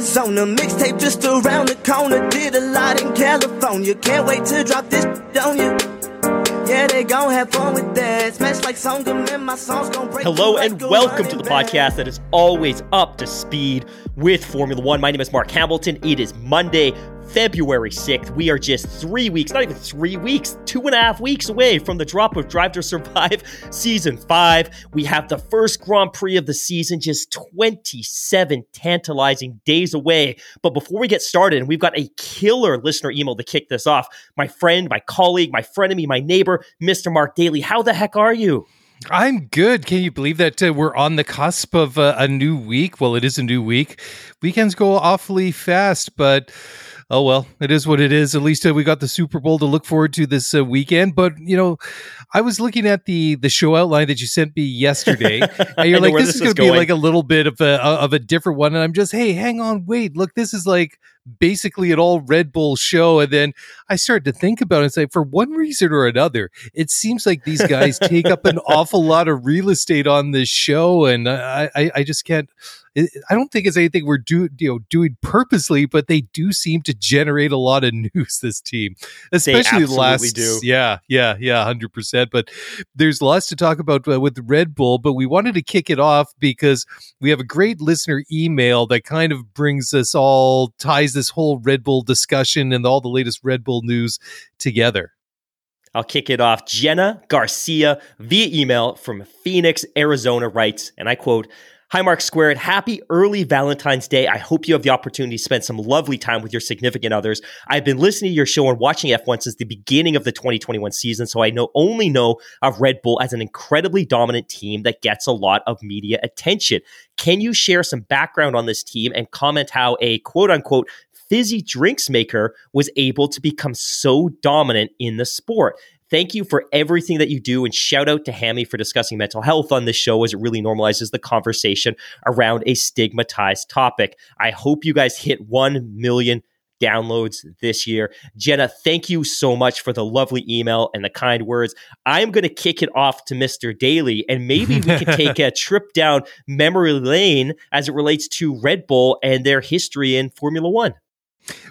Arizona. Mixtape just around the corner. Did a lot in California. Can't wait to drop this on you. Yeah, they gon' have fun with that. Smash like Songam and my songs gon' break. Hello and welcome to the podcast that is always up to speed with Formula One. My name is Mark Hamilton. It is Monday, February 6th. We are just three weeks, not even three weeks, two and a half weeks away from the drop of Drive to Survive Season 5. We have the first Grand Prix of the season, just 27 tantalizing days away. But before we get started, we've got a killer listener email to kick this off, my friend, my colleague, my frenemy, my neighbor, Mr. Mark Daly, how the heck are you? I'm good. Can you believe that uh, we're on the cusp of uh, a new week? Well, it is a new week. Weekends go awfully fast, but oh well, it is what it is. At least uh, we got the Super Bowl to look forward to this uh, weekend. But you know, I was looking at the the show outline that you sent me yesterday, and you're like, "This this is is going to be like a little bit of a of a different one." And I'm just, "Hey, hang on, wait, look, this is like." Basically an all Red Bull show. And then I started to think about it and say, for one reason or another, it seems like these guys take up an awful lot of real estate on this show. And I, I, I just can't. I don't think it's anything we're do, you know, doing purposely, but they do seem to generate a lot of news. This team, especially the last, do. yeah, yeah, yeah, hundred percent. But there's lots to talk about uh, with Red Bull. But we wanted to kick it off because we have a great listener email that kind of brings us all ties this whole Red Bull discussion and all the latest Red Bull news together. I'll kick it off. Jenna Garcia via email from Phoenix, Arizona writes, and I quote, Hi, Mark Squared. Happy early Valentine's Day. I hope you have the opportunity to spend some lovely time with your significant others. I've been listening to your show and watching F1 since the beginning of the 2021 season, so I know only know of Red Bull as an incredibly dominant team that gets a lot of media attention. Can you share some background on this team and comment how a quote unquote fizzy drinks maker was able to become so dominant in the sport. Thank you for everything that you do, and shout out to Hammy for discussing mental health on this show as it really normalizes the conversation around a stigmatized topic. I hope you guys hit 1 million downloads this year. Jenna, thank you so much for the lovely email and the kind words. I'm going to kick it off to Mr. Daly, and maybe we can take a trip down memory lane as it relates to Red Bull and their history in Formula One.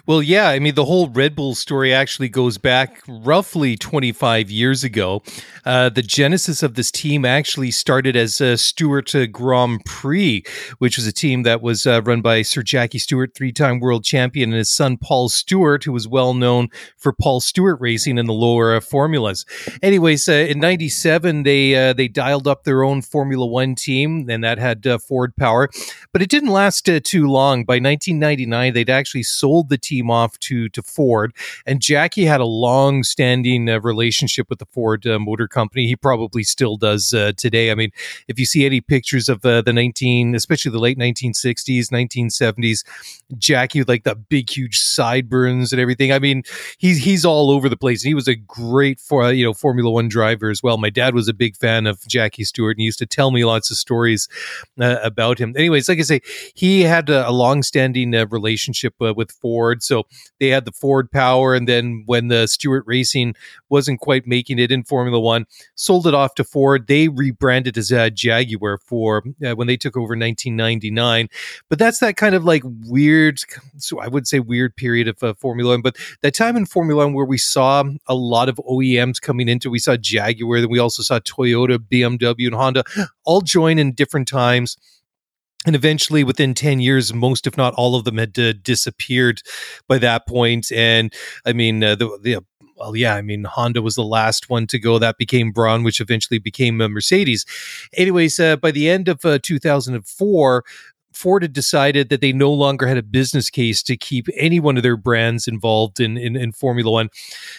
Well, yeah, I mean, the whole Red Bull story actually goes back roughly 25 years ago. Uh, the genesis of this team actually started as a Stewart uh, Grand Prix, which was a team that was uh, run by Sir Jackie Stewart, three time world champion, and his son Paul Stewart, who was well known for Paul Stewart racing in the lower uh, formulas. Anyways, uh, in 97, they, uh, they dialed up their own Formula One team, and that had uh, Ford power. But it didn't last uh, too long. By 1999, they'd actually sold the team off to to Ford, and Jackie had a long-standing uh, relationship with the Ford uh, Motor Company. He probably still does uh, today. I mean, if you see any pictures of uh, the 19, especially the late 1960s, 1970s, Jackie with like the big, huge sideburns and everything. I mean, he's he's all over the place. He was a great for you know Formula One driver as well. My dad was a big fan of Jackie Stewart, and he used to tell me lots of stories uh, about him. Anyways, like I say, he had a, a long-standing uh, relationship uh, with Ford, so they had the Ford power, and then when the Stewart Racing wasn't quite making it in Formula One, sold it off to Ford. They rebranded as uh, Jaguar for uh, when they took over 1999. But that's that kind of like weird, so I would say weird period of uh, Formula One. But that time in Formula One where we saw a lot of OEMs coming into, we saw Jaguar, then we also saw Toyota, BMW, and Honda all join in different times. And eventually, within 10 years, most, if not all of them, had uh, disappeared by that point. And I mean, uh, the, the well, yeah, I mean, Honda was the last one to go. That became Brawn, which eventually became uh, Mercedes. Anyways, uh, by the end of uh, 2004, Ford had decided that they no longer had a business case to keep any one of their brands involved in, in, in, Formula One.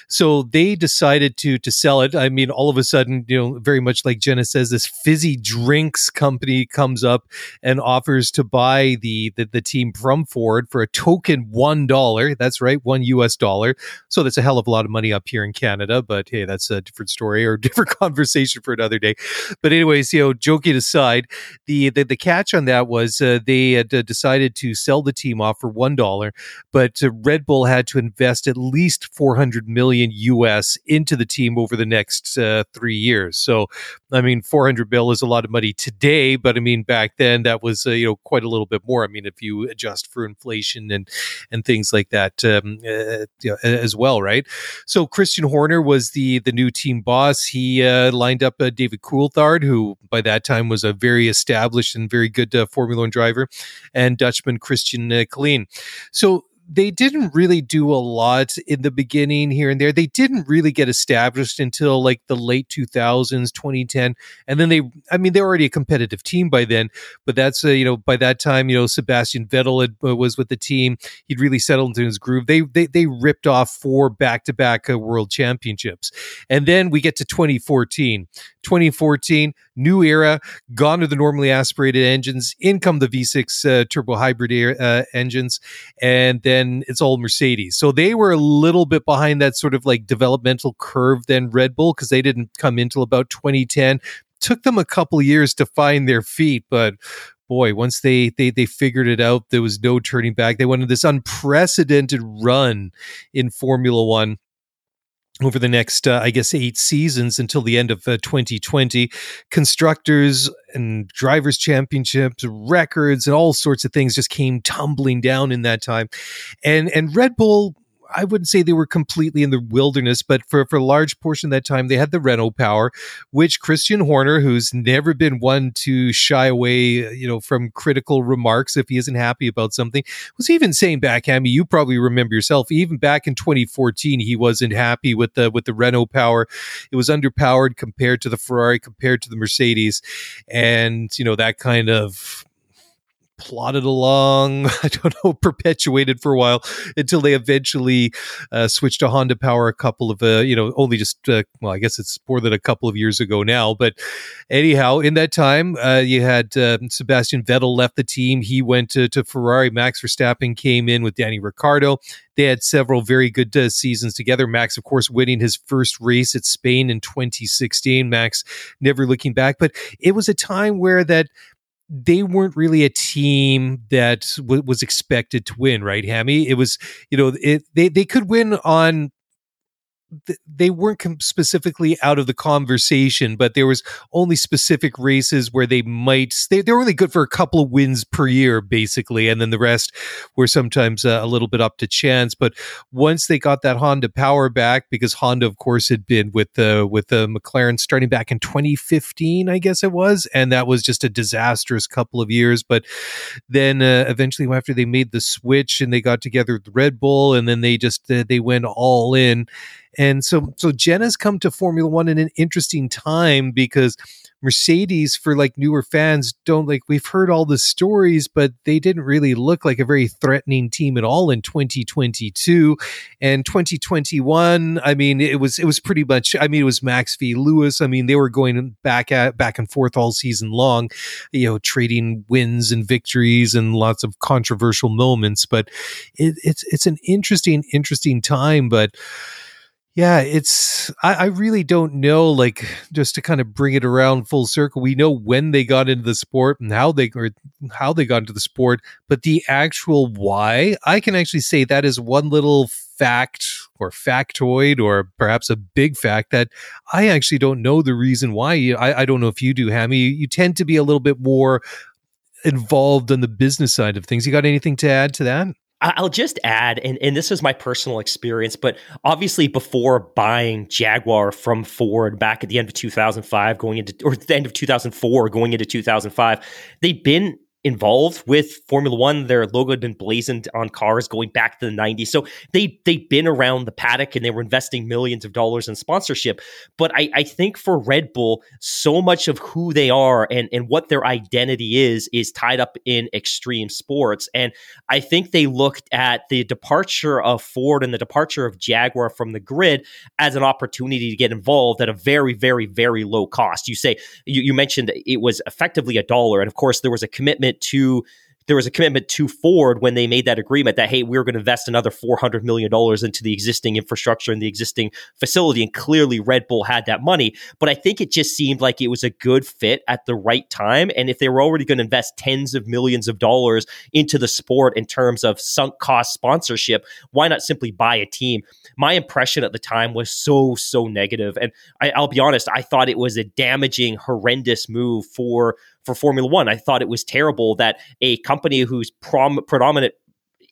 So they decided to to sell it. I mean, all of a sudden, you know, very much like Jenna says, this fizzy drinks company comes up and offers to buy the the, the team from Ford for a token one dollar. That's right, one US dollar. So that's a hell of a lot of money up here in Canada. But hey, that's a different story or different conversation for another day. But anyways, you know, joking aside, the the, the catch on that was. Uh, they had uh, decided to sell the team off for one dollar, but uh, Red Bull had to invest at least 400 million US into the team over the next uh, three years. So, I mean, 400 bill is a lot of money today, but I mean, back then that was uh, you know quite a little bit more. I mean, if you adjust for inflation and and things like that um, uh, you know, as well, right? So Christian Horner was the the new team boss. He uh, lined up David Coulthard, who by that time was a very established and very good Formula One driver driver, and Dutchman Christian Klien. So they didn't really do a lot in the beginning here and there. They didn't really get established until like the late 2000s, 2010. And then they, I mean, they're already a competitive team by then, but that's, uh, you know, by that time, you know, Sebastian Vettel had, uh, was with the team. He'd really settled into his groove. They, they, they ripped off four back to back world championships. And then we get to 2014. 2014, new era, gone to the normally aspirated engines, in come the V6 uh, turbo hybrid air, uh, engines, and then it's all Mercedes. So they were a little bit behind that sort of like developmental curve than Red Bull because they didn't come in until about 2010. Took them a couple years to find their feet, but boy, once they they they figured it out, there was no turning back. They went on this unprecedented run in Formula One over the next, uh, I guess, eight seasons until the end of uh, 2020. Constructors and drivers' championships, records, and all sorts of things just came tumbling down in that time. And and Red Bull I wouldn't say they were completely in the wilderness, but for, for a large portion of that time, they had the Renault power, which Christian Horner, who's never been one to shy away, you know, from critical remarks if he isn't happy about something, was even saying back, Hammy, you probably remember yourself, even back in 2014, he wasn't happy with the with the Renault power. It was underpowered compared to the Ferrari, compared to the Mercedes, and you know that kind of plodded along, I don't know, perpetuated for a while until they eventually uh, switched to Honda Power a couple of, uh, you know, only just, uh, well, I guess it's more than a couple of years ago now. But anyhow, in that time, uh, you had um, Sebastian Vettel left the team. He went to, to Ferrari. Max Verstappen came in with Danny Ricciardo. They had several very good uh, seasons together. Max, of course, winning his first race at Spain in 2016. Max never looking back, but it was a time where that they weren't really a team that w- was expected to win, right, Hammy? It was, you know, it, they they could win on they weren't specifically out of the conversation, but there was only specific races where they might they, they were only good for a couple of wins per year, basically, and then the rest were sometimes uh, a little bit up to chance. But once they got that Honda power back, because Honda, of course, had been with the with the McLaren starting back in 2015, I guess it was, and that was just a disastrous couple of years. But then uh, eventually, after they made the switch and they got together with Red Bull, and then they just uh, they went all in and so, so Jenna's come to Formula One in an interesting time because Mercedes, for like newer fans, don't like, we've heard all the stories, but they didn't really look like a very threatening team at all in 2022 and 2021. I mean, it was, it was pretty much, I mean, it was Max v. Lewis. I mean, they were going back at, back and forth all season long, you know, trading wins and victories and lots of controversial moments, but it, it's, it's an interesting, interesting time, but, yeah, it's I, I, really don't know. Like just to kind of bring it around full circle, we know when they got into the sport and how they or how they got into the sport, but the actual why, I can actually say that is one little fact or factoid or perhaps a big fact that I actually don't know the reason why. I, I don't know if you do, Hammy. You, you tend to be a little bit more involved in the business side of things. You got anything to add to that? I'll just add, and, and this is my personal experience, but obviously before buying Jaguar from Ford back at the end of 2005, going into, or the end of 2004, going into 2005, they'd been involved with Formula One. Their logo had been blazoned on cars going back to the 90s. So they they'd been around the paddock and they were investing millions of dollars in sponsorship. But I, I think for Red Bull, so much of who they are and, and what their identity is is tied up in extreme sports. And I think they looked at the departure of Ford and the departure of Jaguar from the grid as an opportunity to get involved at a very, very, very low cost. You say you, you mentioned it was effectively a dollar. And of course, there was a commitment commitment to there was a commitment to Ford when they made that agreement that hey, we are going to invest another four hundred million dollars into the existing infrastructure and the existing facility, and clearly Red Bull had that money. But I think it just seemed like it was a good fit at the right time, and if they were already going to invest tens of millions of dollars into the sport in terms of sunk cost sponsorship, why not simply buy a team? My impression at the time was so so negative, and I, I'll be honest, I thought it was a damaging, horrendous move for for Formula One. I thought it was terrible that a company whose prom- predominant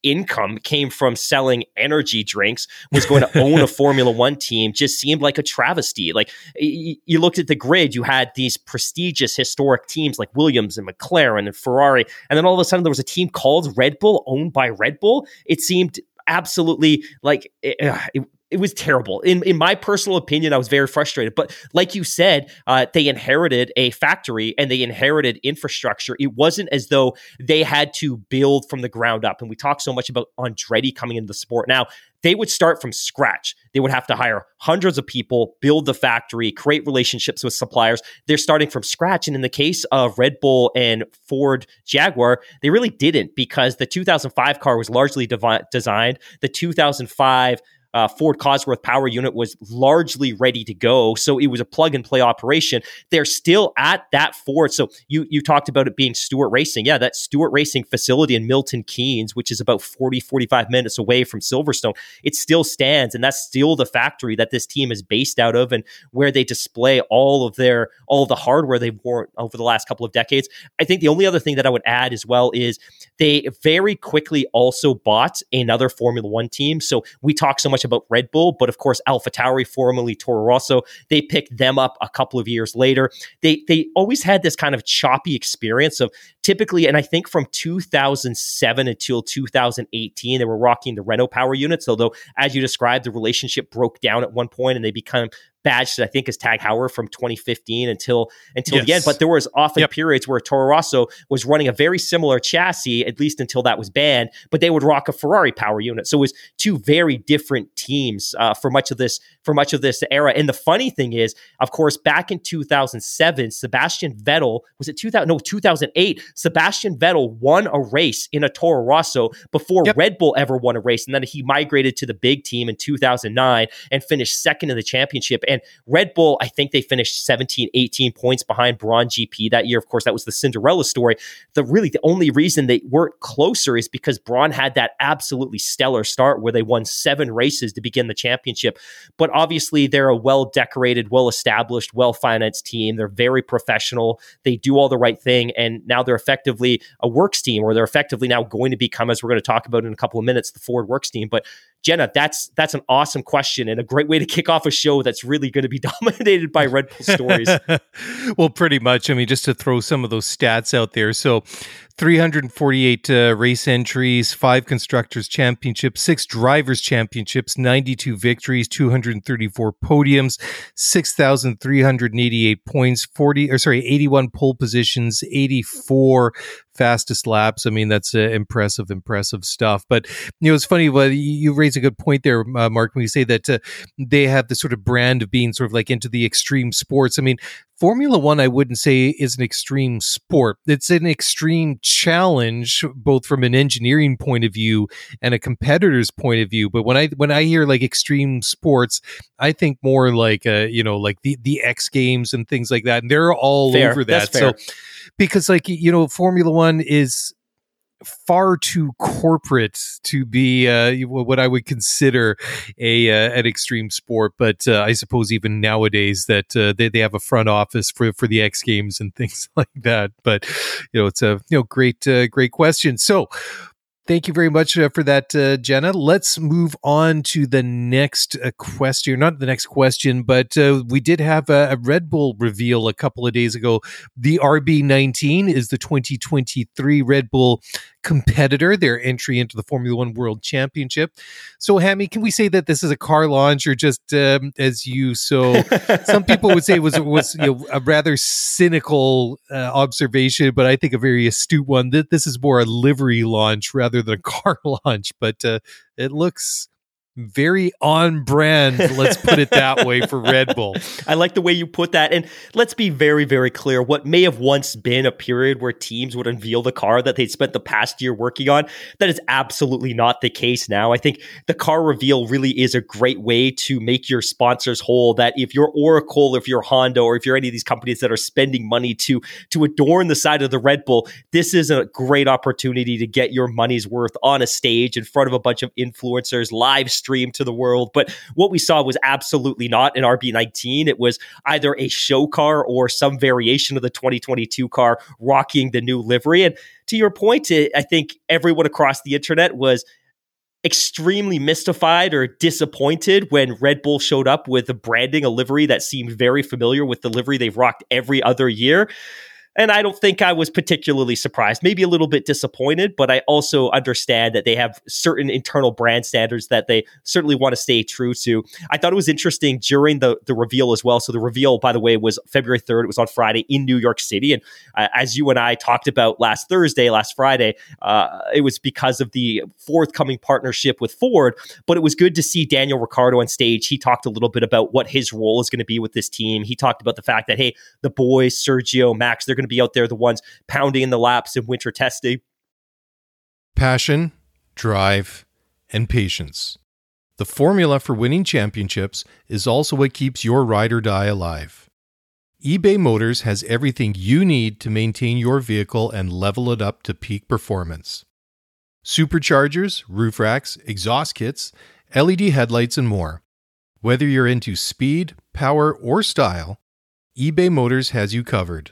income came from selling energy drinks was going to own a Formula One team just seemed like a travesty. Like y- you looked at the grid, you had these prestigious historic teams like Williams and McLaren and Ferrari, and then all of a sudden there was a team called Red Bull, owned by Red Bull. It seemed absolutely like eh, eh, it, it, it was terrible. In in my personal opinion, I was very frustrated. But like you said, uh, they inherited a factory and they inherited infrastructure. It wasn't as though they had to build from the ground up. And we talk so much about Andretti coming into the sport. Now they would start from scratch. They would have to hire hundreds of people, build the factory, create relationships with suppliers. They're starting from scratch. And in the case of Red Bull and Ford Jaguar, they really didn't because the 2005 car was largely devi- designed. The 2005 uh, Ford Cosworth power unit was largely ready to go. So it was a plug and play operation. They're still at that Ford. So you you talked about it being Stewart Racing. Yeah, that Stewart Racing facility in Milton Keynes, which is about 40, 45 minutes away from Silverstone, it still stands. And that's still the factory that this team is based out of and where they display all of their all of the hardware they've worn over the last couple of decades. I think the only other thing that I would add as well is they very quickly also bought another Formula One team. So we talk so much about Red Bull, but of course, Alpha Tauri, formerly Toro Rosso, they picked them up a couple of years later. They they always had this kind of choppy experience of typically, and I think from 2007 until 2018, they were rocking the Renault power units. Although, as you described, the relationship broke down at one point, and they become badged, I think, as Tag Heuer from 2015 until until yes. the end. But there was often yep. periods where Toro Rosso was running a very similar chassis, at least until that was banned. But they would rock a Ferrari power unit, so it was two very different teams uh, for much of this for much of this era. And the funny thing is, of course, back in 2007, Sebastian Vettel was it 2000? No, 2008. Sebastian Vettel won a race in a Toro Rosso before yep. Red Bull ever won a race, and then he migrated to the big team in 2009 and finished second in the championship. And Red Bull, I think they finished 17, 18 points behind Brawn GP that year. Of course, that was the Cinderella story. The really the only reason they weren't closer is because Brawn had that absolutely stellar start where they won seven races to begin the championship. But obviously, they're a well decorated, well established, well financed team. They're very professional. They do all the right thing. And now they're effectively a works team, or they're effectively now going to become, as we're going to talk about in a couple of minutes, the Ford works team. But Jenna, that's that's an awesome question and a great way to kick off a show that's really going to be dominated by Red Bull stories. well, pretty much. I mean, just to throw some of those stats out there. So, 348 uh, race entries, five constructors championships, six drivers championships, 92 victories, 234 podiums, 6,388 points, 40 or sorry, 81 pole positions, 84 fastest laps. I mean, that's uh, impressive, impressive stuff. But you know, it's funny. Well, you raise a good point there, uh, Mark, when you say that uh, they have the sort of brand of being sort of like into the extreme sports. I mean, Formula One, I wouldn't say is an extreme sport. It's an extreme challenge, both from an engineering point of view and a competitor's point of view. But when I when I hear like extreme sports, I think more like uh, you know, like the the X Games and things like that, and they're all fair. over that. So because like you know formula one is far too corporate to be uh, what I would consider a uh, an extreme sport. But uh, I suppose even nowadays that uh, they, they have a front office for for the X Games and things like that. But you know, it's a you know great uh, great question. So Thank you very much uh, for that, uh, Jenna. Let's move on to the next uh, question. Not the next question, but uh, we did have a, a, Red Bull reveal a couple of days ago. The RB19 is the 2023 Red Bull competitor, their entry into the Formula One World Championship. So, Hammy, can we say that this is a car launch, or just um, as you so some people would say was was you know, a rather cynical uh, observation, but I think a very astute one. That this is more a livery launch rather than a car launch, but uh, it looks very on brand, let's put it that way, for Red Bull. I like the way you put that. And let's be very, very clear. What may have once been a period where teams would unveil the car that they'd spent the past year working on, that is absolutely not the case now. I think the car reveal really is a great way to make your sponsors whole. That if you're Oracle, if you're Honda, or if you're any of these companies that are spending money to, to adorn the side of the Red Bull, this is a great opportunity to get your money's worth on a stage in front of a bunch of influencers, live stream stream to the world. But what we saw was absolutely not an RB19. It was either a show car or some variation of the 2022 car rocking the new livery. And to your point, I think everyone across the internet was extremely mystified or disappointed when Red Bull showed up with a branding, a livery that seemed very familiar with the livery they've rocked every other year. And I don't think I was particularly surprised, maybe a little bit disappointed, but I also understand that they have certain internal brand standards that they certainly want to stay true to. I thought it was interesting during the, the reveal as well. So the reveal, by the way, was February 3rd. It was on Friday in New York City. And uh, as you and I talked about last Thursday, last Friday, uh, it was because of the forthcoming partnership with Ford. But it was good to see Daniel Ricciardo on stage. He talked a little bit about what his role is going to be with this team. He talked about the fact that, hey, the boys, Sergio, Max, they're going to be out there, the ones pounding in the laps in winter testing. Passion, drive, and patience. The formula for winning championships is also what keeps your ride or die alive. eBay Motors has everything you need to maintain your vehicle and level it up to peak performance. Superchargers, roof racks, exhaust kits, LED headlights, and more. Whether you're into speed, power, or style, eBay Motors has you covered.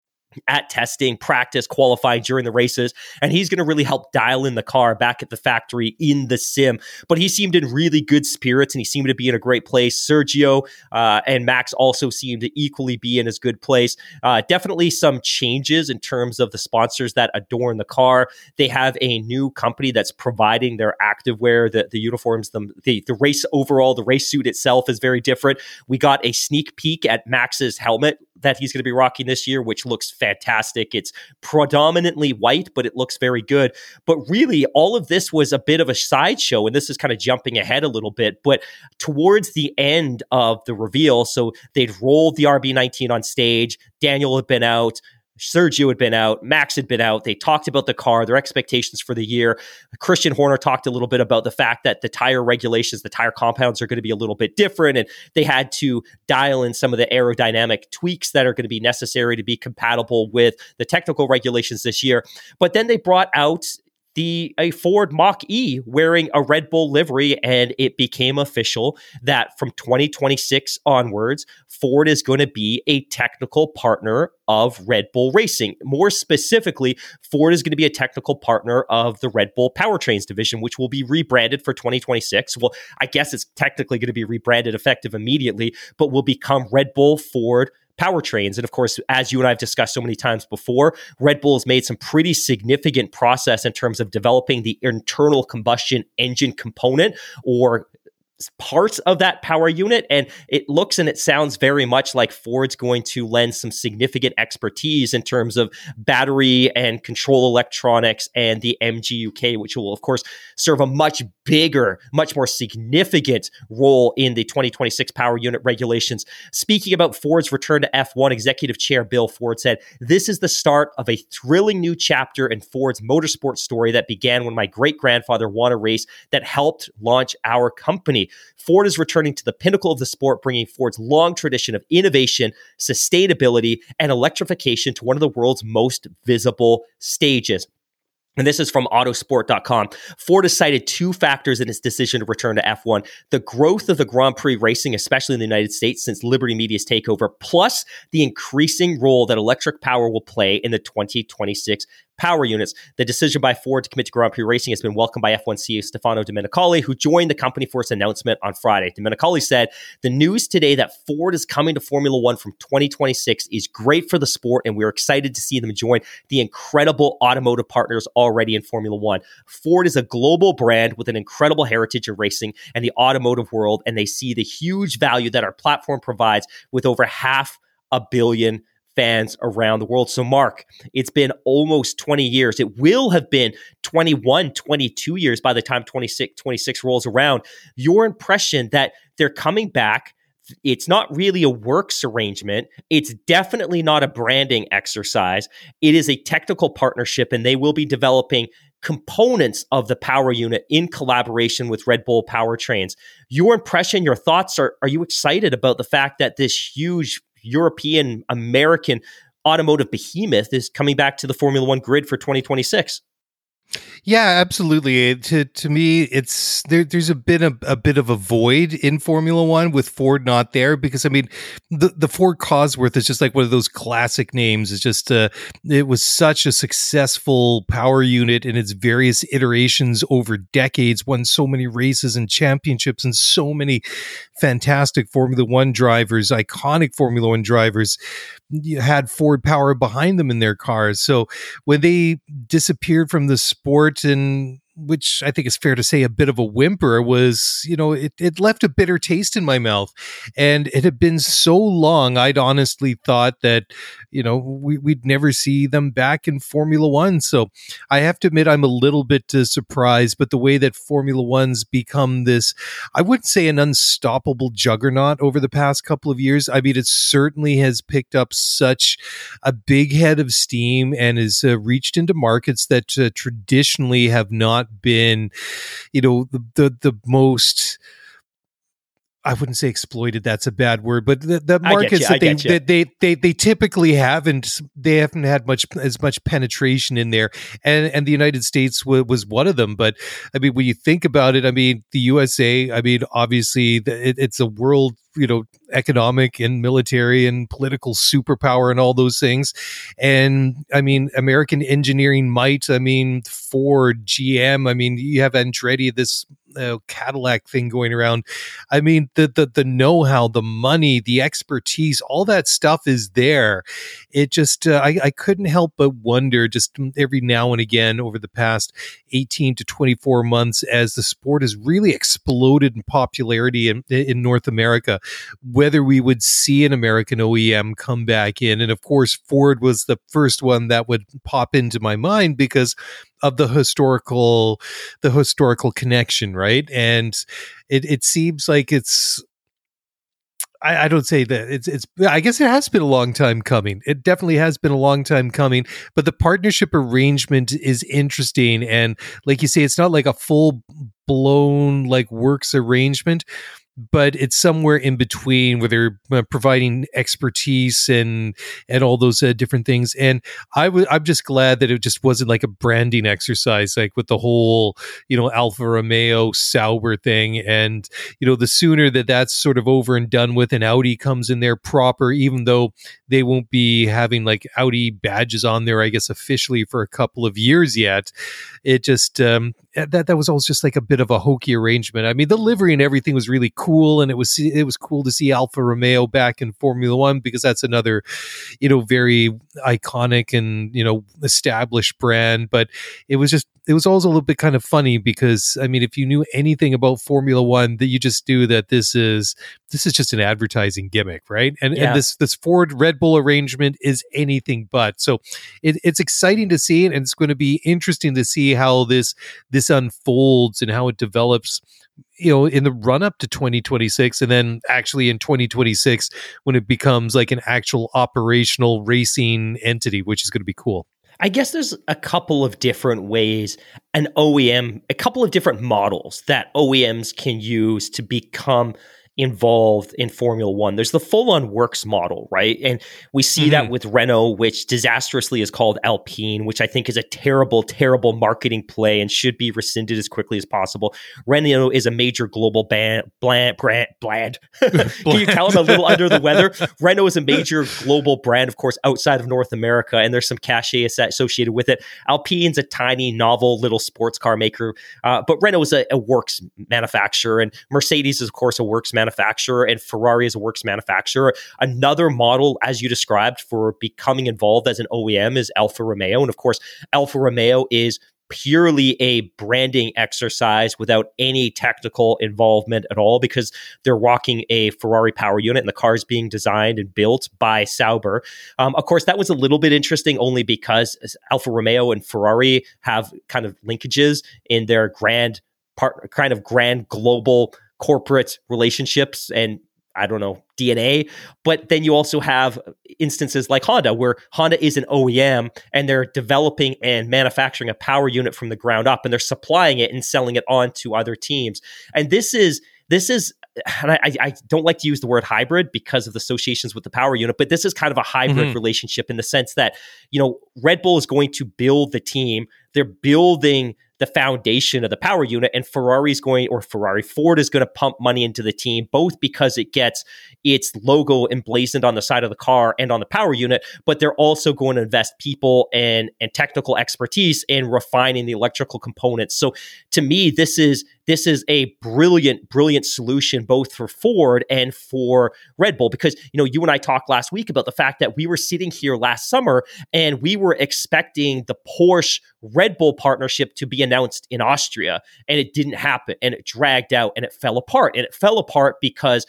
at testing, practice, qualifying during the races, and he's going to really help dial in the car back at the factory in the sim. But he seemed in really good spirits, and he seemed to be in a great place. Sergio uh, and Max also seemed to equally be in his good place. Uh, definitely some changes in terms of the sponsors that adorn the car. They have a new company that's providing their activewear, the, the uniforms, the, the the race overall, the race suit itself is very different. We got a sneak peek at Max's helmet that he's going to be rocking this year, which looks fantastic. It's predominantly white, but it looks very good. But really, all of this was a bit of a sideshow, and this is kind of jumping ahead a little bit. But towards the end of the reveal, so they'd rolled the RB19 on stage, Daniel had been out. Sergio had been out, Max had been out. They talked about the car, their expectations for the year. Christian Horner talked a little bit about the fact that the tire regulations, the tire compounds are going to be a little bit different, and they had to dial in some of the aerodynamic tweaks that are going to be necessary to be compatible with the technical regulations this year. But then they brought out the a Ford Mach E wearing a Red Bull livery, and it became official that from 2026 onwards, Ford is going to be a technical partner of Red Bull Racing. More specifically, Ford is going to be a technical partner of the Red Bull Powertrains division, which will be rebranded for 2026. Well, I guess it's technically going to be rebranded effective immediately, but will become Red Bull Ford powertrains. And of course, as you and I have discussed so many times before, Red Bull has made some pretty significant process in terms of developing the internal combustion engine component or parts of that power unit. And it looks and it sounds very much like Ford's going to lend some significant expertise in terms of battery and control electronics and the MGUK, which will, of course, serve a much bigger, much more significant role in the 2026 power unit regulations. Speaking about Ford's return to F1, Executive Chair Bill Ford said, This is the start of a thrilling new chapter in Ford's motorsport story that began when my great grandfather won a race that helped launch our company. Ford is returning to the pinnacle of the sport, bringing Ford's long tradition of innovation, sustainability, and electrification to one of the world's most visible stages. And this is from autosport.com. Ford has cited two factors in its decision to return to F1 the growth of the Grand Prix racing, especially in the United States since Liberty Media's takeover, plus the increasing role that electric power will play in the 2026 power units. The decision by Ford to commit to Grand Prix racing has been welcomed by F1 CEO Stefano Domenicali, who joined the company for its announcement on Friday. Domenicali said, The news today that Ford is coming to Formula One from 2026 is great for the sport, and we're excited to see them join the incredible automotive partners already in Formula One. Ford is a global brand with an incredible heritage of racing and the automotive world, and they see the huge value that our platform provides with over half a billion fans around the world. So, Mark, it's been almost 20 years. It will have been 21, 22 years by the time 26, 26 rolls around. Your impression that they're coming back. It's not really a works arrangement. It's definitely not a branding exercise. It is a technical partnership, and they will be developing components of the power unit in collaboration with Red Bull powertrains. Your impression, your thoughts are are you excited about the fact that this huge European American automotive behemoth is coming back to the Formula One grid for 2026. Yeah, absolutely. To to me, it's there. There's a bit of a bit of a void in Formula One with Ford not there because I mean, the the Ford Cosworth is just like one of those classic names. It's just uh, it was such a successful power unit in its various iterations over decades. Won so many races and championships and so many fantastic Formula One drivers, iconic Formula One drivers had Ford power behind them in their cars. So when they disappeared from the sport and which I think is fair to say a bit of a whimper was, you know, it, it left a bitter taste in my mouth. And it had been so long, I'd honestly thought that, you know, we, would never see them back in Formula One. So I have to admit, I'm a little bit uh, surprised, but the way that Formula One's become this, I wouldn't say an unstoppable juggernaut over the past couple of years. I mean, it certainly has picked up such a big head of steam and has uh, reached into markets that uh, traditionally have not been, you know, the the, the most I wouldn't say exploited. That's a bad word, but the, the markets that they, that they they they typically haven't they haven't had much as much penetration in there, and and the United States w- was one of them. But I mean, when you think about it, I mean, the USA. I mean, obviously, it, it's a world you know economic and military and political superpower and all those things and i mean american engineering might i mean ford gm i mean you have andretti this uh, Cadillac thing going around. I mean, the the the know how, the money, the expertise, all that stuff is there. It just uh, I I couldn't help but wonder just every now and again over the past eighteen to twenty four months as the sport has really exploded in popularity in in North America whether we would see an American OEM come back in. And of course, Ford was the first one that would pop into my mind because of the historical the historical connection, right? And it, it seems like it's I, I, don't say that. It's it's I guess it has been a long time coming. It definitely has been a long time coming, but the partnership arrangement is interesting. And like you say it's not like a full blown like works arrangement but it's somewhere in between where they're uh, providing expertise and and all those uh, different things. And I I'm just glad that it just wasn't like a branding exercise like with the whole you know alfa romeo sauber thing. And you know the sooner that that's sort of over and done with and audi comes in there proper even though they won't be having like audi badges on there i guess officially for a couple of years yet it just um Eh, that that was always just like a bit of a hokey arrangement. I mean, the livery and everything was really cool, and it was it was cool to see Alfa Romeo back in Formula One because that's another, you know, very iconic and you know established brand. But it was just it was also a little bit kind of funny because I mean, if you knew anything about Formula One, that you just knew that this is this is just an advertising gimmick, right? And Yeah. and this this Ford Red Bull arrangement is anything but. So it, it's exciting to see it, and it's going to be interesting to see how this this unfolds and how it develops. You know, in the run up to 2026, and then actually in 2026 when it becomes like an actual operational racing entity, which is going to be cool. I guess there's a couple of different ways an OEM, a couple of different models that OEMs can use to become involved in Formula One. There's the full on works model, right? And we see that with Renault, which disastrously is called Alpine, which I think is a terrible, terrible marketing play and should be rescinded as quickly as possible. Renault is a major global band, bland, brand, bland. Can you tell I'm a little under the weather? Renault is a major global brand, of course, outside of North America, and there's some cachet associated with it. Alpine's a tiny, novel little sports car maker, uh, but Renault is a, a works manufacturer, and Mercedes is, of course, a works manufacturer, and Ferrari is a works manufacturer. Another model, as you described, for becoming involved as an OEM is Alfa Romeo, and of course, Alfa Romeo is purely a branding exercise without any technical involvement at all because they're rocking a Ferrari power unit and the car is being designed and built by Sauber. Um, of course, that was a little bit interesting only because Alfa Romeo and Ferrari have kind of linkages in their grand part, kind of grand global corporate relationships and I don't know, DNA. But then you also have instances like Honda, where Honda is an OEM and they're developing and manufacturing a power unit from the ground up and they're supplying it and selling it on to other teams. And this is, this is, and I, I don't like to use the word hybrid because of the associations with the power unit, but this is kind of a hybrid Mhm. relationship in the sense that, you know, Red Bull is going to build the team. They're building the foundation of the power unit and Ferrari's going or Ferrari Ford is going to pump money into the team both because it gets its logo emblazoned on the side of the car and on the power unit but they're also going to invest people and and technical expertise in refining the electrical components. So to me this is this is a brilliant brilliant solution both for Ford and for Red Bull because you know you and I talked last week about the fact that we were sitting here last summer and we were expecting the Porsche Red Bull partnership to be announced in Austria and it didn't happen and it dragged out and it fell apart and it fell apart because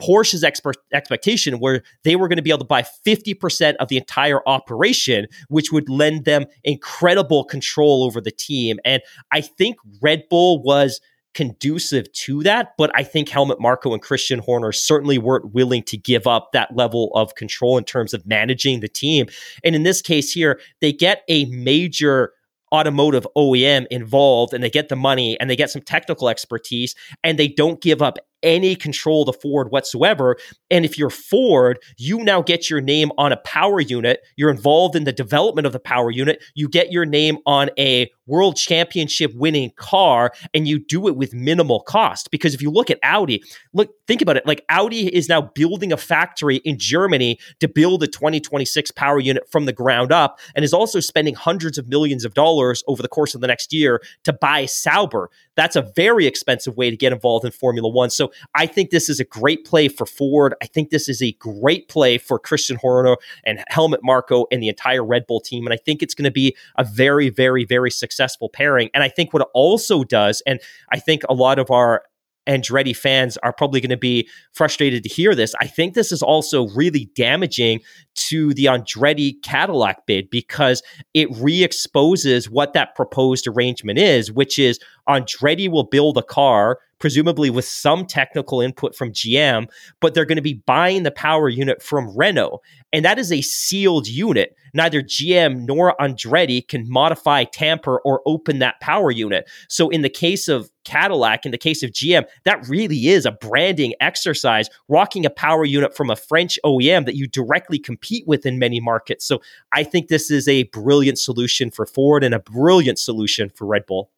Porsche's expert expectation where they were going to be able to buy 50% of the entire operation, which would lend them incredible control over the team. And I think Red Bull was conducive to that, but I think Helmut Marko and Christian Horner certainly weren't willing to give up that level of control in terms of managing the team. And in this case here, they get a major automotive OEM involved and they get the money and they get some technical expertise and they don't give up any control to Ford whatsoever. And if you're Ford, you now get your name on a power unit. You're involved in the development of the power unit. You get your name on a world championship winning car and you do it with minimal cost. Because if you look at Audi, look, think about it. Like Audi is now building a factory in Germany to build a 2026 power unit from the ground up and is also spending hundreds of millions of dollars over the course of the next year to buy Sauber. That's a very expensive way to get involved in Formula One. So I think this is a great play for Ford. I think this is a great play for Christian Horner and Helmut Marko and the entire Red Bull team. And I think it's going to be a very, very, very successful pairing. And I think what it also does, and I think a lot of our Andretti fans are probably going to be frustrated to hear this. I think this is also really damaging to the Andretti Cadillac bid because it re exposes what that proposed arrangement is, which is Andretti will build a car, presumably with some technical input from GM, but they're going to be buying the power unit from Renault. And that is a sealed unit. Neither GM nor Andretti can modify, tamper, or open that power unit. So, in the case of Cadillac, in the case of GM, that really is a branding exercise, rocking a power unit from a French OEM that you directly compete with in many markets. So, I think this is a brilliant solution for Ford and a brilliant solution for Red Bull.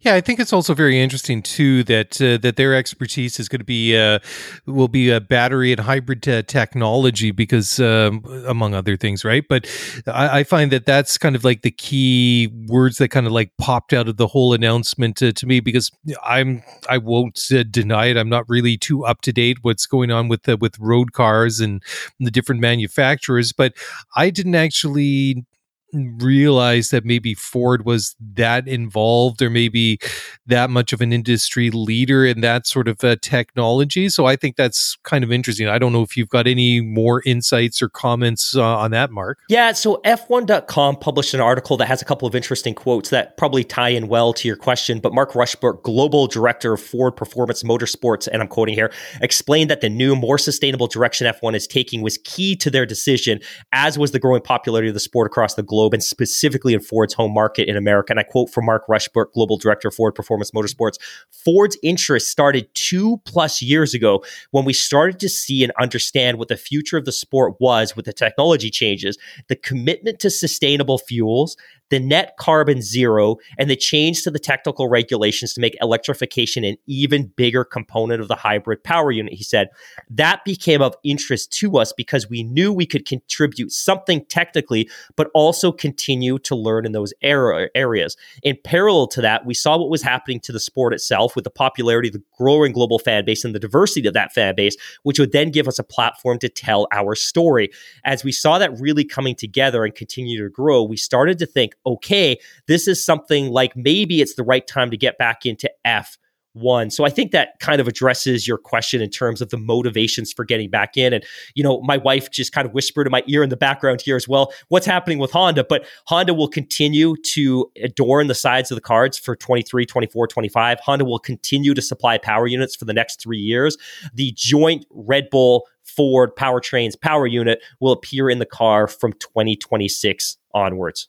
Yeah, I think it's also very interesting too that uh, that their expertise is going to be uh, will be a battery and hybrid uh, technology because um, among other things, right? But I, I, find that that's kind of like the key words that kind of like popped out of the whole announcement uh, to me because I'm I won't uh, deny it. I'm not really too up to date what's going on with the, with road cars and the different manufacturers, but I didn't actually realize that maybe Ford was that involved or maybe that much of an industry leader in that sort of uh, technology. So I think that's kind of interesting. I don't know if you've got any more insights or comments uh, on that, Mark. Yeah, so F1.com published an article that has a couple of interesting quotes that probably tie in well to your question. But Mark Rushbrook, global director of Ford Performance Motorsports, and I'm quoting here, explained that the new, more sustainable direction F1 is taking was key to their decision, as was the growing popularity of the sport across the globe globe and specifically in Ford's home market in America. And I quote from Mark Rushbrook, Global Director of Ford Performance Motorsports Ford's interest started two plus years ago when we started to see and understand what the future of the sport was with the technology changes, the commitment to sustainable fuels, the net carbon zero, and the change to the technical regulations to make electrification an even bigger component of the hybrid power unit. He said that became of interest to us because we knew we could contribute something technically, but also continue to learn in those era- areas. In parallel to that, we saw what was happening to the sport itself with the popularity, the growing global fan base, and the diversity of that fan base, which would then give us a platform to tell our story. As we saw that really coming together and continue to grow, we started to think, okay, this is something like maybe it's the right time to get back into F one. So I think that kind of addresses your question in terms of the motivations for getting back in. And, you know, my wife just kind of whispered in my ear in the background here as well, what's happening with Honda. But Honda will continue to adorn the sides of the cards for 23, 24, 25. Honda will continue to supply power units for the next three years. The joint Red Bull Ford powertrains power unit will appear in the car from 2026 onwards.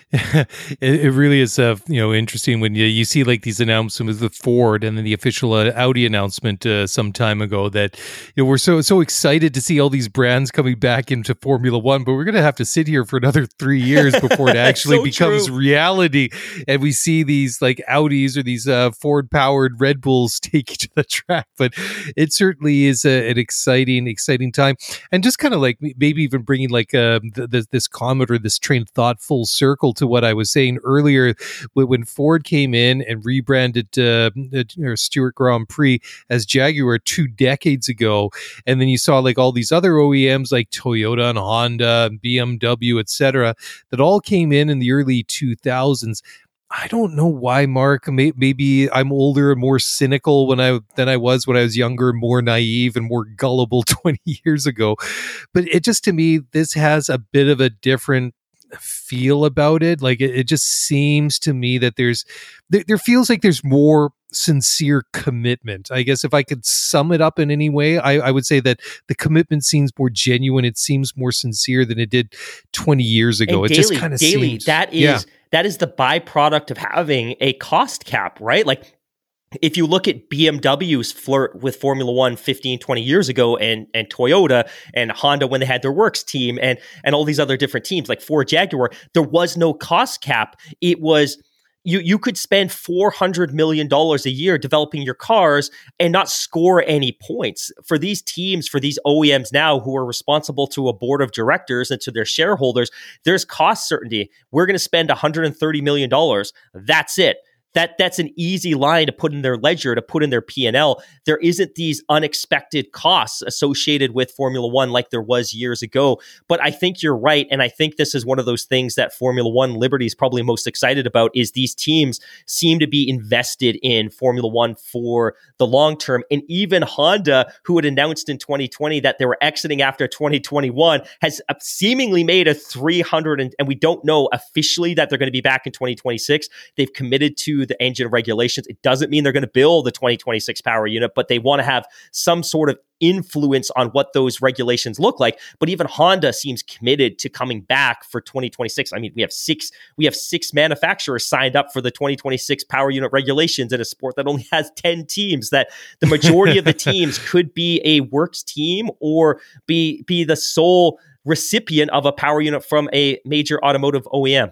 it, it, really is uh, you know interesting when you, you see like these announcements with the Ford and then the official uh, Audi announcement uh, some time ago that you know we're so so excited to see all these brands coming back into Formula One, but we're gonna have to sit here for another three years before it actually so becomes true. reality, and we see these like Audis or these uh, Ford powered Red Bulls take to the track. But it certainly is a, an exciting exciting time, and just kind of like maybe even bringing like um, this comment or this train of thought full circle to what I was saying earlier when Ford came in and rebranded uh, Stewart Grand Prix as Jaguar two decades ago, and then you saw like all these other OEMs like Toyota and Honda, and BMW, etc., that all came in in the early 2000s. I don't know why, Mark. Maybe I'm older and more cynical when I than I was when I was younger, more naive and more gullible 20 years ago. But it just to me, this has a bit of a different feel about it. Like it, it just seems to me that there's there, there feels like there's more sincere commitment. I guess if I could sum it up in any way, I, I, would say that the commitment seems more genuine. It seems more sincere than it did 20 years ago. And it daily, just kind of daily. seems that is yeah. that is the byproduct of having a cost cap, right? Like if you look at BMW's flirt with Formula One 15, 20 years ago and, and Toyota and Honda when they had their works team and, and all these other different teams like Ford Jaguar, there was no cost cap. It was you you could spend $400 million a year developing your cars and not score any points. For these teams for these OEMs now who are responsible to a board of directors and to their shareholders there's cost certainty. We're going to spend $130 million that's it that that's an easy line to put in their ledger to put in their p&l there isn't these unexpected costs associated with formula one like there was years ago. But i think you're right and i think this is one of those things that formula one liberty is probably most excited about is these teams seem to be invested in formula one for the long term. And even honda who had announced in 2020 that they were exiting after 2021 has uh, seemingly made a 300 and, and we don't know officially that they're going to be back in 2026 they've committed to the engine regulations. It doesn't mean they're going to build the 2026 power unit, but they want to have some sort of influence on what those regulations look like. But even Honda seems committed to coming back for 2026. I mean, we have six we have six manufacturers signed up for the 2026 power unit regulations in a sport that only has 10 teams. That the majority of the teams could be a works team or be be the sole recipient of a power unit from a major automotive OEM.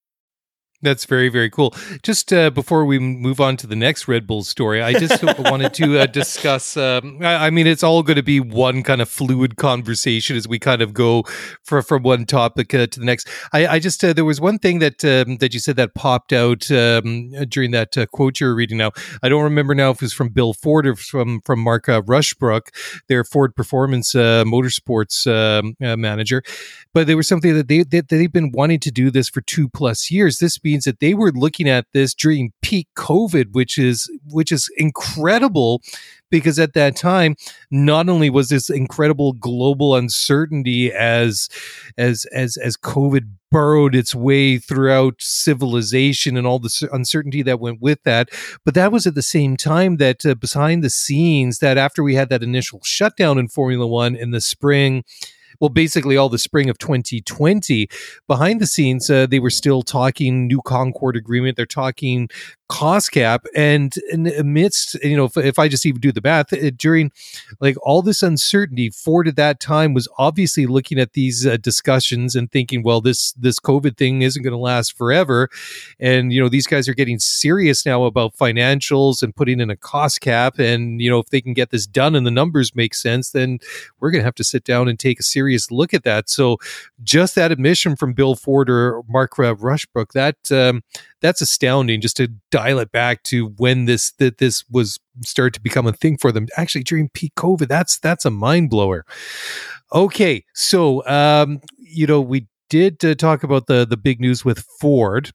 That's very, very cool. Just uh, before we move on to the next Red Bull story, I just wanted to uh, discuss. Um, I, I, mean, it's all going to be one kind of fluid conversation as we kind of go for, from one topic uh, to the next. I, I just uh, there was one thing that um, that you said that popped out um, during that uh, quote you were reading. Now, I don't remember now if it was from Bill Ford or from from Mark uh, Rushbrook, their Ford Performance Motorsports um, manager, but there was something that they that they've been wanting to do this for two plus years. This means that they were looking at this during peak COVID, which is which is incredible because at that time not only was this incredible global uncertainty as as as as covid burrowed its way throughout civilization and all the uncertainty that went with that but that was at the same time that uh, behind the scenes that after we had that initial shutdown in formula 1 in the spring well, basically all the spring of 2020. Behind the scenes, uh, they were still talking new Concord agreement. They're talking cost cap and, and amidst you know if, if, i just even do the math it, during like all this uncertainty ford at that time was obviously looking at these uh, discussions and thinking well this this covid thing isn't going to last forever. And you know these guys are getting serious now about financials and putting in a cost cap. And you know if they can get this done and the numbers make sense then we're going to have to sit down and take a serious look at that. So just that admission from bill ford or mark rushbrook that um, that's astounding just to dial it back to when this that this was started to become a thing for them. Actually during peak covid that's that's a mind blower. Okay so um you know we did uh, talk about the the big news with ford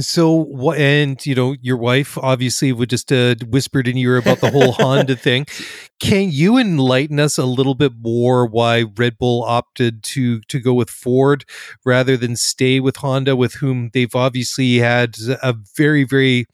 so what? And you know, your wife obviously would just uh, whispered in your ear about the whole Honda thing. Can you enlighten us a little bit more why Red Bull opted to to go with Ford rather than stay with Honda, with whom they've obviously had a very very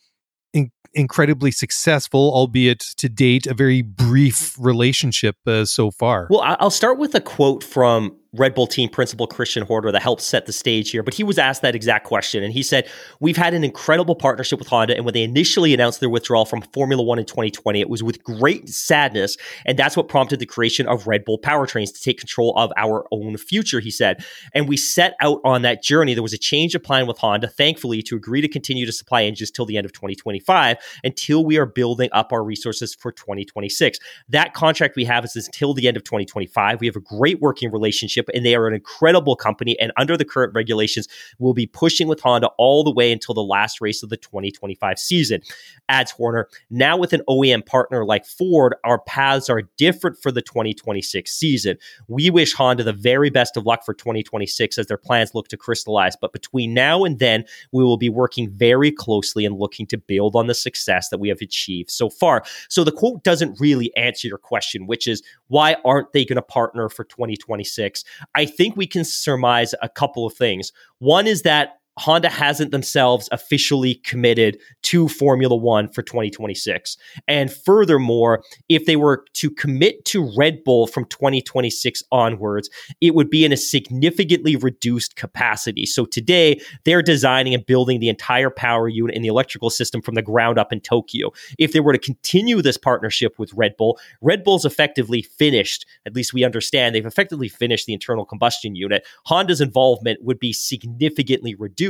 in- incredibly successful, albeit to date, a very brief relationship uh, so far. Well, I'll start with a quote from Red Bull team principal Christian Horner that helped set the stage here, but he was asked that exact question. And he said, We've had an incredible partnership with Honda. And when they initially announced their withdrawal from Formula One in 2020, it was with great sadness. And that's what prompted the creation of Red Bull Powertrains to take control of our own future, he said. And we set out on that journey. There was a change of plan with Honda, thankfully, to agree to continue to supply engines till the end of 2025 until we are building up our resources for 2026. That contract we have is until the end of 2025. We have a great working relationship and they are an incredible company. And under the current regulations, will be pushing with Honda all the way until the last race of the 2025 season. Adds Horner. Now with an OEM partner like Ford, our paths are different for the 2026 season. We wish Honda the very best of luck for 2026 as their plans look to crystallize. But between now and then, we will be working very closely and looking to build on the success that we have achieved so far. So the quote doesn't really answer your question, which is why aren't they going to partner for 2026? I think we can surmise a couple of things. One is that Honda hasn't themselves officially committed to Formula One for 2026. And furthermore, if they were to commit to Red Bull from 2026 onwards, it would be in a significantly reduced capacity. So today, they're designing and building the entire power unit and the electrical system from the ground up in Tokyo. If they were to continue this partnership with Red Bull, Red Bull's effectively finished, at least we understand, they've effectively finished the internal combustion unit. Honda's involvement would be significantly reduced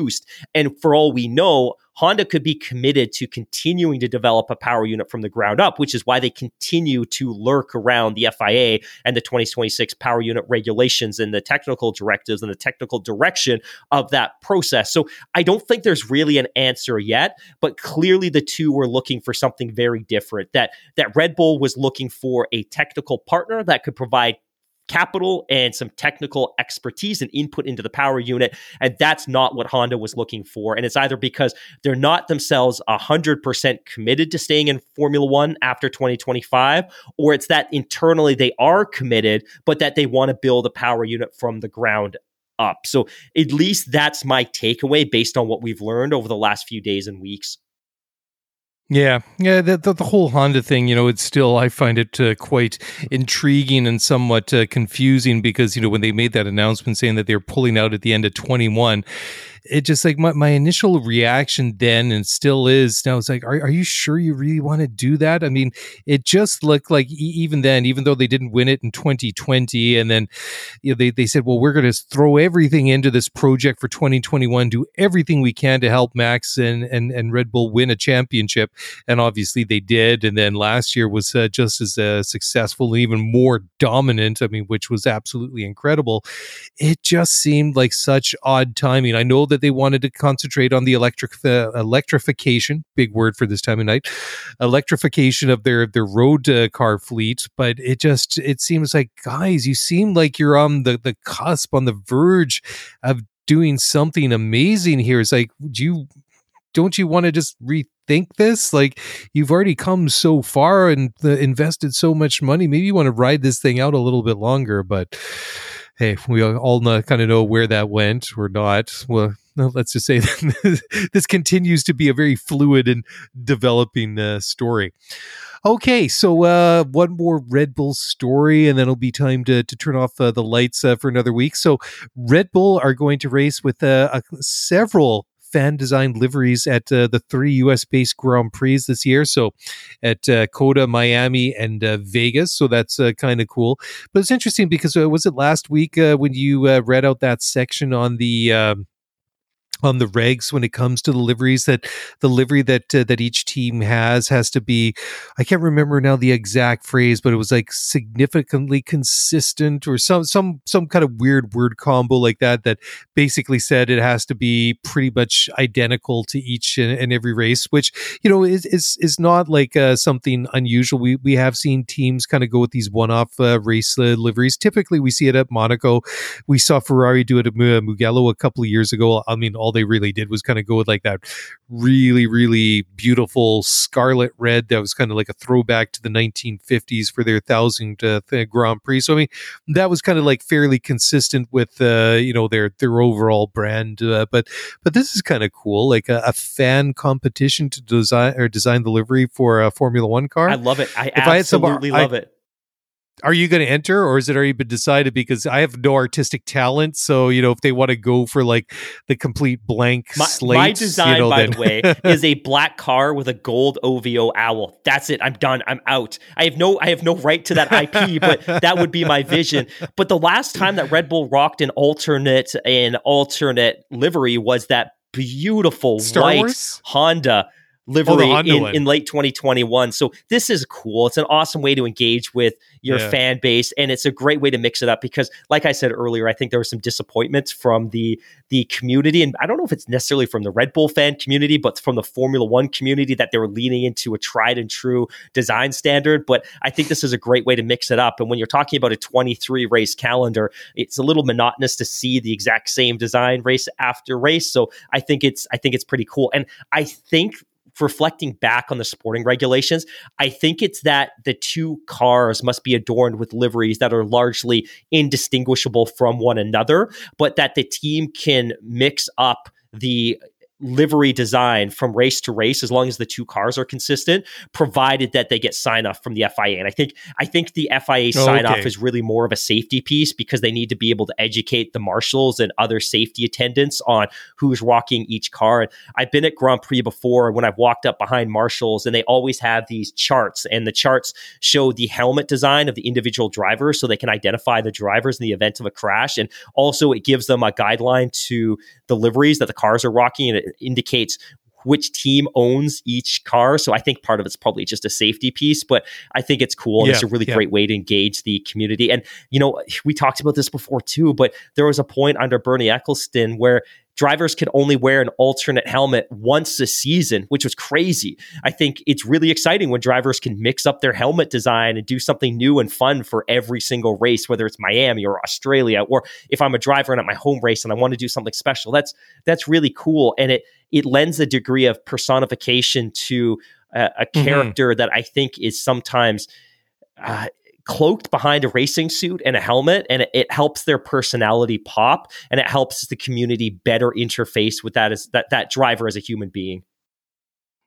And for all we know, Honda could be committed to continuing to develop a power unit from the ground up, which is why they continue to lurk around the FIA and the 2026 power unit regulations and the technical directives and the technical direction of that process. So I don't think there's really an answer yet, but clearly the two were looking for something very different. That that Red Bull was looking for a technical partner that could provide capital and some technical expertise and input into the power unit. And that's not what Honda was looking for. And it's either because they're not themselves 100% committed to staying in Formula One after 2025, or it's that internally they are committed, but that they want to build a power unit from the ground up. So at least that's my takeaway based on what we've learned over the last few days and weeks. Yeah, yeah, the, the, the whole Honda thing, you know, it's still I find it uh, quite intriguing and somewhat uh, confusing because you know when they made that announcement saying that they're pulling out at the end of 21, it just like my, my initial reaction then and still is now it's like are, are you sure you really want to do that? I mean it just looked like even then even though they didn't win it in 2020 and then you know, they, they said well we're going to throw everything into this project for 2021 do everything we can to help max and, and, and red bull win a championship and obviously they did and then last year was uh, just as uh, successful and even more dominant i mean which was absolutely incredible. It just seemed like such odd timing. I know that that they wanted to concentrate on the electric uh, electrification, big word for this time of night, electrification of their their road uh, car fleet. But it just it seems like guys, you seem like you're on the the cusp, on the verge of doing something amazing here. It's like, do you don't you want to just rethink this? Like you've already come so far and uh, invested so much money. Maybe you want to ride this thing out a little bit longer, but hey, we all kind of know where that went or not. Well, no, let's just say that this continues to be a very fluid and developing uh, story. Okay, so uh, one more Red Bull story, and then it'll be time to, to turn off uh, the lights uh, for another week. So, Red Bull are going to race with uh, several fan designed liveries at uh, the three US based Grand Prix this year. So at COTA, Miami, and Vegas. So that's kind of cool. But it's interesting because was it last week when you read out that section on the. Um, on the regs when it comes to the liveries that the livery that uh, that each team has has to be I can't remember now the exact phrase but it was like significantly consistent or some some some kind of weird word combo like that that basically said it has to be pretty much identical to each and, and every race which you know is is, is not like uh, something unusual. We we have seen teams kind of go with these one-off uh, race uh, liveries. Typically we see it at Monaco. We saw Ferrari do it at Mugello a couple of years ago. I mean all they really did was kind of go with like that really, really beautiful scarlet red that was kind of like a throwback to the 1950s for their thousand uh, Grand Prix. So I mean, that was kind of like fairly consistent with uh, you know their their overall brand. Uh, but but this is kind of cool, like a, a, fan competition to design or design the livery for a Formula One car. I love it. I if absolutely I had some, love I, it are you going to enter or is it already been decided? Because i have no artistic talent so you know if they want to go for like the complete blank my, slate my design you know, by then... the way is a black car with a gold ovo owl. That's it. I'm done. I'm out. I have no i have no right to that ip but that would be my vision. But the last time that red bull rocked an alternate an alternate livery was that beautiful Star white Wars? honda livery oh, in, in late 2021. So this is cool. It's an awesome way to engage with your yeah. fan base, and it's a great way to mix it up because, like I said earlier, I think there was some disappointments from the the community, and I don't know if it's necessarily from the Red Bull fan community, but from the Formula One community that they were leaning into a tried and true design standard. But I think this is a great way to mix it up. And when you're talking about a 23 race calendar, it's a little monotonous to see the exact same design race after race. So I think it's I think it's pretty cool, and I think reflecting back on the sporting regulations, I think it's that the two cars must be adorned with liveries that are largely indistinguishable from one another, but that the team can mix up the livery design from race to race as long as the two cars are consistent provided that they get sign off from the FIA and I think I think the FIA sign off okay. is really more of a safety piece because they need to be able to educate the marshals and other safety attendants on who's walking each car. And I've been at Grand Prix before when I've walked up behind marshals and they always have these charts and the charts show the helmet design of the individual drivers so they can identify the drivers in the event of a crash. And also it gives them a guideline to the liveries that the cars are rocking and it indicates which team owns each car. So I think part of it's probably just a safety piece, but I think it's cool. And yeah, it's a really yeah. great way to engage the community. And, you know, we talked about this before too, but there was a point under Bernie Ecclestone where drivers could only wear an alternate helmet once a season, which was crazy. I think it's really exciting when drivers can mix up their helmet design and do something new and fun for every single race, whether it's Miami or Australia, or if I'm a driver and at my home race and I want to do something special. That's that's really cool, and it it lends a degree of personification to a, a mm-hmm. character mm-hmm. that I think is sometimes. Uh, cloaked behind a racing suit and a helmet and it, it, helps their personality pop and it helps the community better interface with that as that that driver as a human being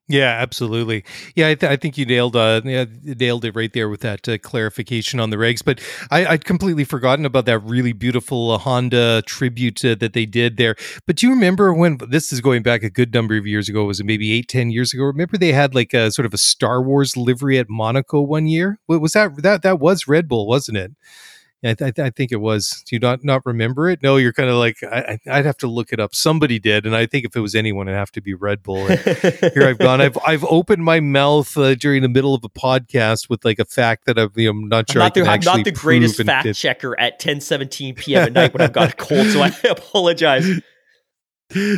yeah, absolutely. Yeah, I, th- I think you nailed uh, yeah, nailed it right there with that uh, clarification on the regs. But I, would completely forgotten about that really beautiful uh, Honda tribute uh, that they did there. But do you remember when this is going back a good number of years ago? Was it maybe eight, ten years ago? Remember they had like a sort of a Star Wars livery at Monaco one year? Was that that that was Red Bull, wasn't it? I, th- I, think it was. Do you not not remember it? No, you're kind of like I, would have to look it up. Somebody did, and I think if it was anyone, it'd have to be Red Bull. And here I've gone. I've I've opened my mouth uh, during the middle of a podcast with like a fact that I'm, you know, not sure. I'm not, the, I'm not the greatest fact checker at 10:17 p.m. at night when I've got a cold, so I apologize.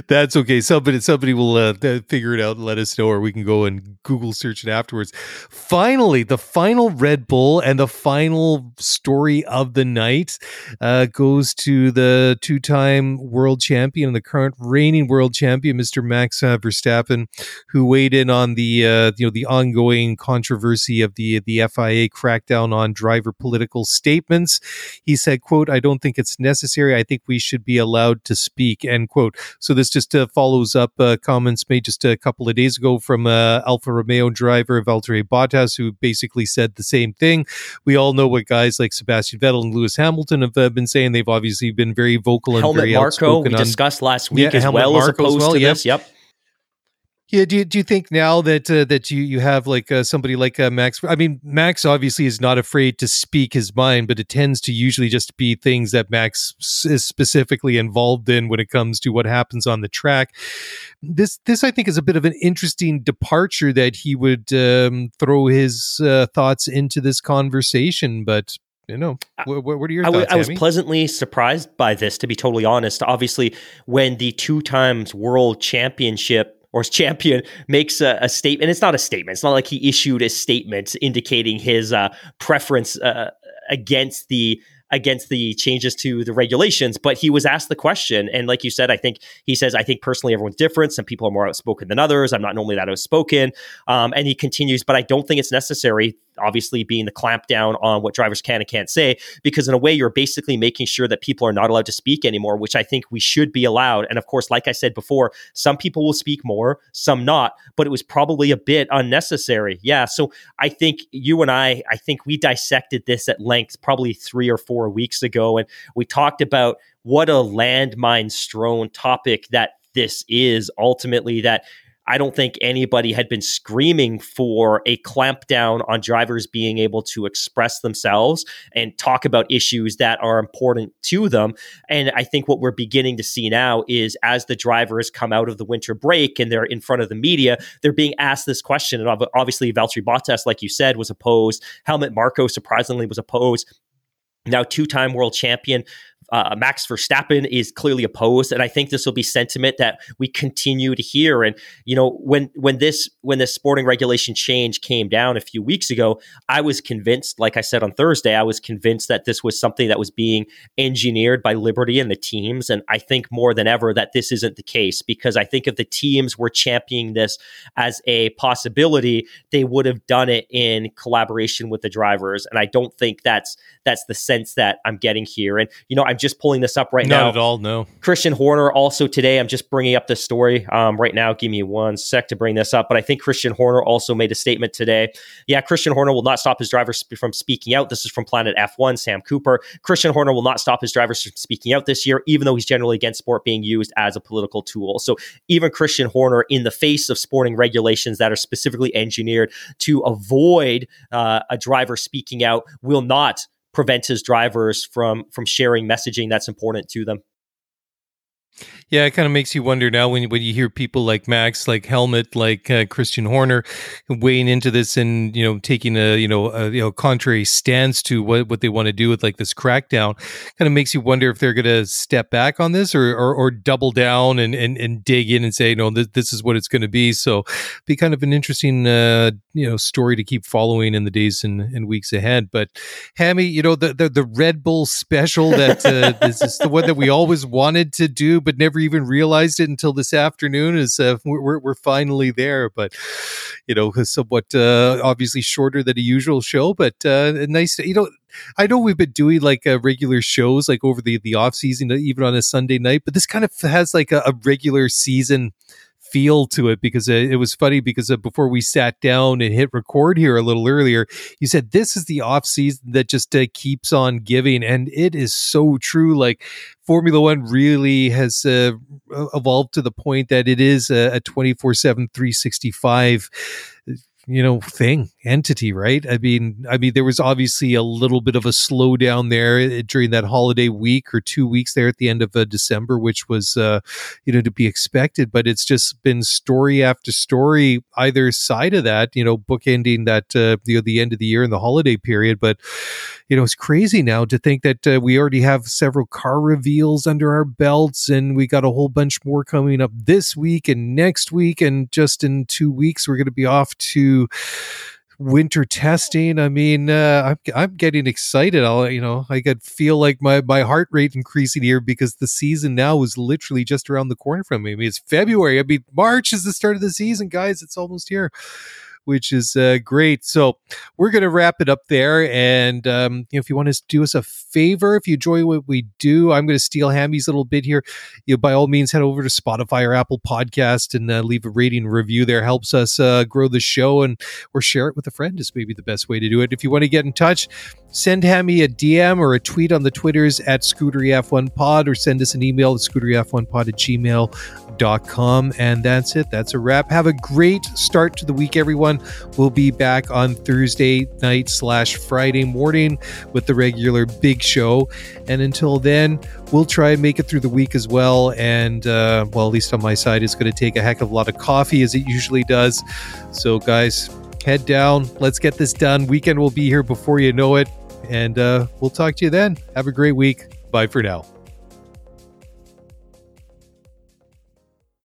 That's okay. Somebody somebody will uh, figure it out and let us know, or we can go and Google search it afterwards. Finally, the final Red Bull and the final story of the night uh, goes to the two-time world champion and the current reigning world champion, Mr. Max Verstappen, who weighed in on the uh, you know the ongoing controversy of the the FIA crackdown on driver political statements. He said, "quote I don't think it's necessary. I think we should be allowed to speak." End quote. So this just uh, follows up uh, comments made just a couple of days ago from uh, Alfa Romeo driver Valtteri Bottas, who basically said the same thing. We all know what guys like Sebastian Vettel and Lewis Hamilton have uh, been saying. They've obviously been very vocal and Helmut very outspoken. We on, discussed last week yeah, as well as opposed as well, to yep. this. Yep. Yeah, do you, do you think now that uh, that you you have like uh, somebody like uh, Max? I mean, Max obviously is not afraid to speak his mind, but it tends to usually just be things that Max is specifically involved in when it comes to what happens on the track. This this I think is a bit of an interesting departure that he would um, throw his uh, thoughts into this conversation, but you know, what, what are your I, thoughts? I was pleasantly surprised by this, to be totally honest. Obviously, when the two times world championship or his champion makes a, a, statement. It's not a statement. It's not like he issued a statement indicating his uh, preference uh, against the against the changes to the regulations, but he was asked the question. And like you said, I think he says, I think personally everyone's different. Some people are more outspoken than others. I'm not normally that outspoken. Um, and he continues, but I don't think it's necessary obviously being the clampdown on what drivers can and can't say, because in a way, you're basically making sure that people are not allowed to speak anymore, which I think we should be allowed. And of course, like I said before, some people will speak more, some not, but it was probably a bit unnecessary. Yeah. So I think you and I, I think we dissected this at length probably three or four weeks ago. And we talked about what a landmine strewn topic that this is ultimately that I don't think anybody had been screaming for a clampdown on drivers being able to express themselves and talk about issues that are important to them. And I think what we're beginning to see now is as the drivers come out of the winter break and they're in front of the media, they're being asked this question. And obviously, Valtteri Bottas, like you said, was opposed. Helmut Marko, surprisingly was opposed now two time world champion uh, Max Verstappen is clearly opposed, and I think this will be sentiment that we continue to hear. And you know, when when this when this sporting regulation change came down a few weeks ago, I was convinced, like I said on Thursday, I was convinced that this was something that was being engineered by Liberty and the teams. And I think more than ever that this isn't the case because I think if the teams were championing this as a possibility, they would have done it in collaboration with the drivers. And I don't think that's that's the sense that I'm getting here. And you know, I'm just pulling this up right Not now. Not at all, no. Christian Horner also today. I'm just bringing up this story um, right now. Give me one sec to bring this up. But I think Christian Horner also made a statement today. Yeah, Christian Horner will not stop his drivers from speaking out. This is from Planet F1, Sam Cooper. Christian Horner will not stop his drivers from speaking out this year, even though he's generally against sport being used as a political tool. So even Christian Horner, in the face of sporting regulations that are specifically engineered to avoid uh, a driver speaking out, will not prevent his drivers from from sharing messaging that's important to them. Yeah, it kind of makes you wonder now when when you hear people like Max, like Helmut, like uh, Christian Horner, weighing into this and you know taking a you know a you know contrary stance to what what they want to do with like this crackdown. Kind of makes you wonder if they're going to step back on this or, or, or double down and, and and dig in and say no, this, this is what it's going to be. So, be kind of an interesting uh, you know story to keep following in the days and, and weeks ahead. But Hammy, you know the the, the Red Bull special that uh, this is the one that we always wanted to do but never even realized it until this afternoon. Is uh, we're we're finally there, but you know, somewhat uh, obviously shorter than a usual show, but uh, nice. You know, I know we've been doing like uh, regular shows like over the the off season, even on a Sunday night, but this kind of has like a, a regular season feel to it because it, was funny because before we sat down and hit record here a little earlier, you said this is the off season that just uh, keeps on giving, and it is so true. Like Formula One really has uh, evolved to the point that it is a 24 7, 365 you know thing entity right i mean i mean there was obviously a little bit of a slowdown there eh, during that holiday week or two weeks there at the end of uh, december which was uh, you know to be expected but it's just been story after story either side of that you know bookending that uh, you know the end of the year and the holiday period but you know, it's crazy now to think that uh, we already have several car reveals under our belts and we got a whole bunch more coming up this week and next week. And just in two weeks, we're going to be off to winter testing. I mean, uh, I'm I'm getting excited. I'll you know I could feel like my my heart rate increasing here because the season now is literally just around the corner from me. I mean, it's February. I mean, March is the start of the season, guys. It's almost here which is uh, great. So we're going to wrap it up there. And um, you know, if you want to do us a favor, if you enjoy what we do, I'm going to steal Hammy's little bit here. You know, by all means, head over to Spotify or Apple Podcast and uh, leave a rating review. There helps us uh, grow the show, and or share it with a friend is maybe the best way to do it. If you want to get in touch, send Hammy a DM or a tweet on the Twitters at ScooteryF1Pod or send us an email at ScooteryF1Pod at gmail.com. And that's it. That's a wrap. Have a great start to the week, everyone. We'll be back on Thursday night slash Friday morning with the regular big show. And until then, we'll try and make it through the week as well. And, uh, well, at least on my side, it's going to take a heck of a lot of coffee as it usually does. So, guys, head down. Let's get this done. Weekend will be here before you know it. And uh, we'll talk to you then. Have a great week. Bye for now.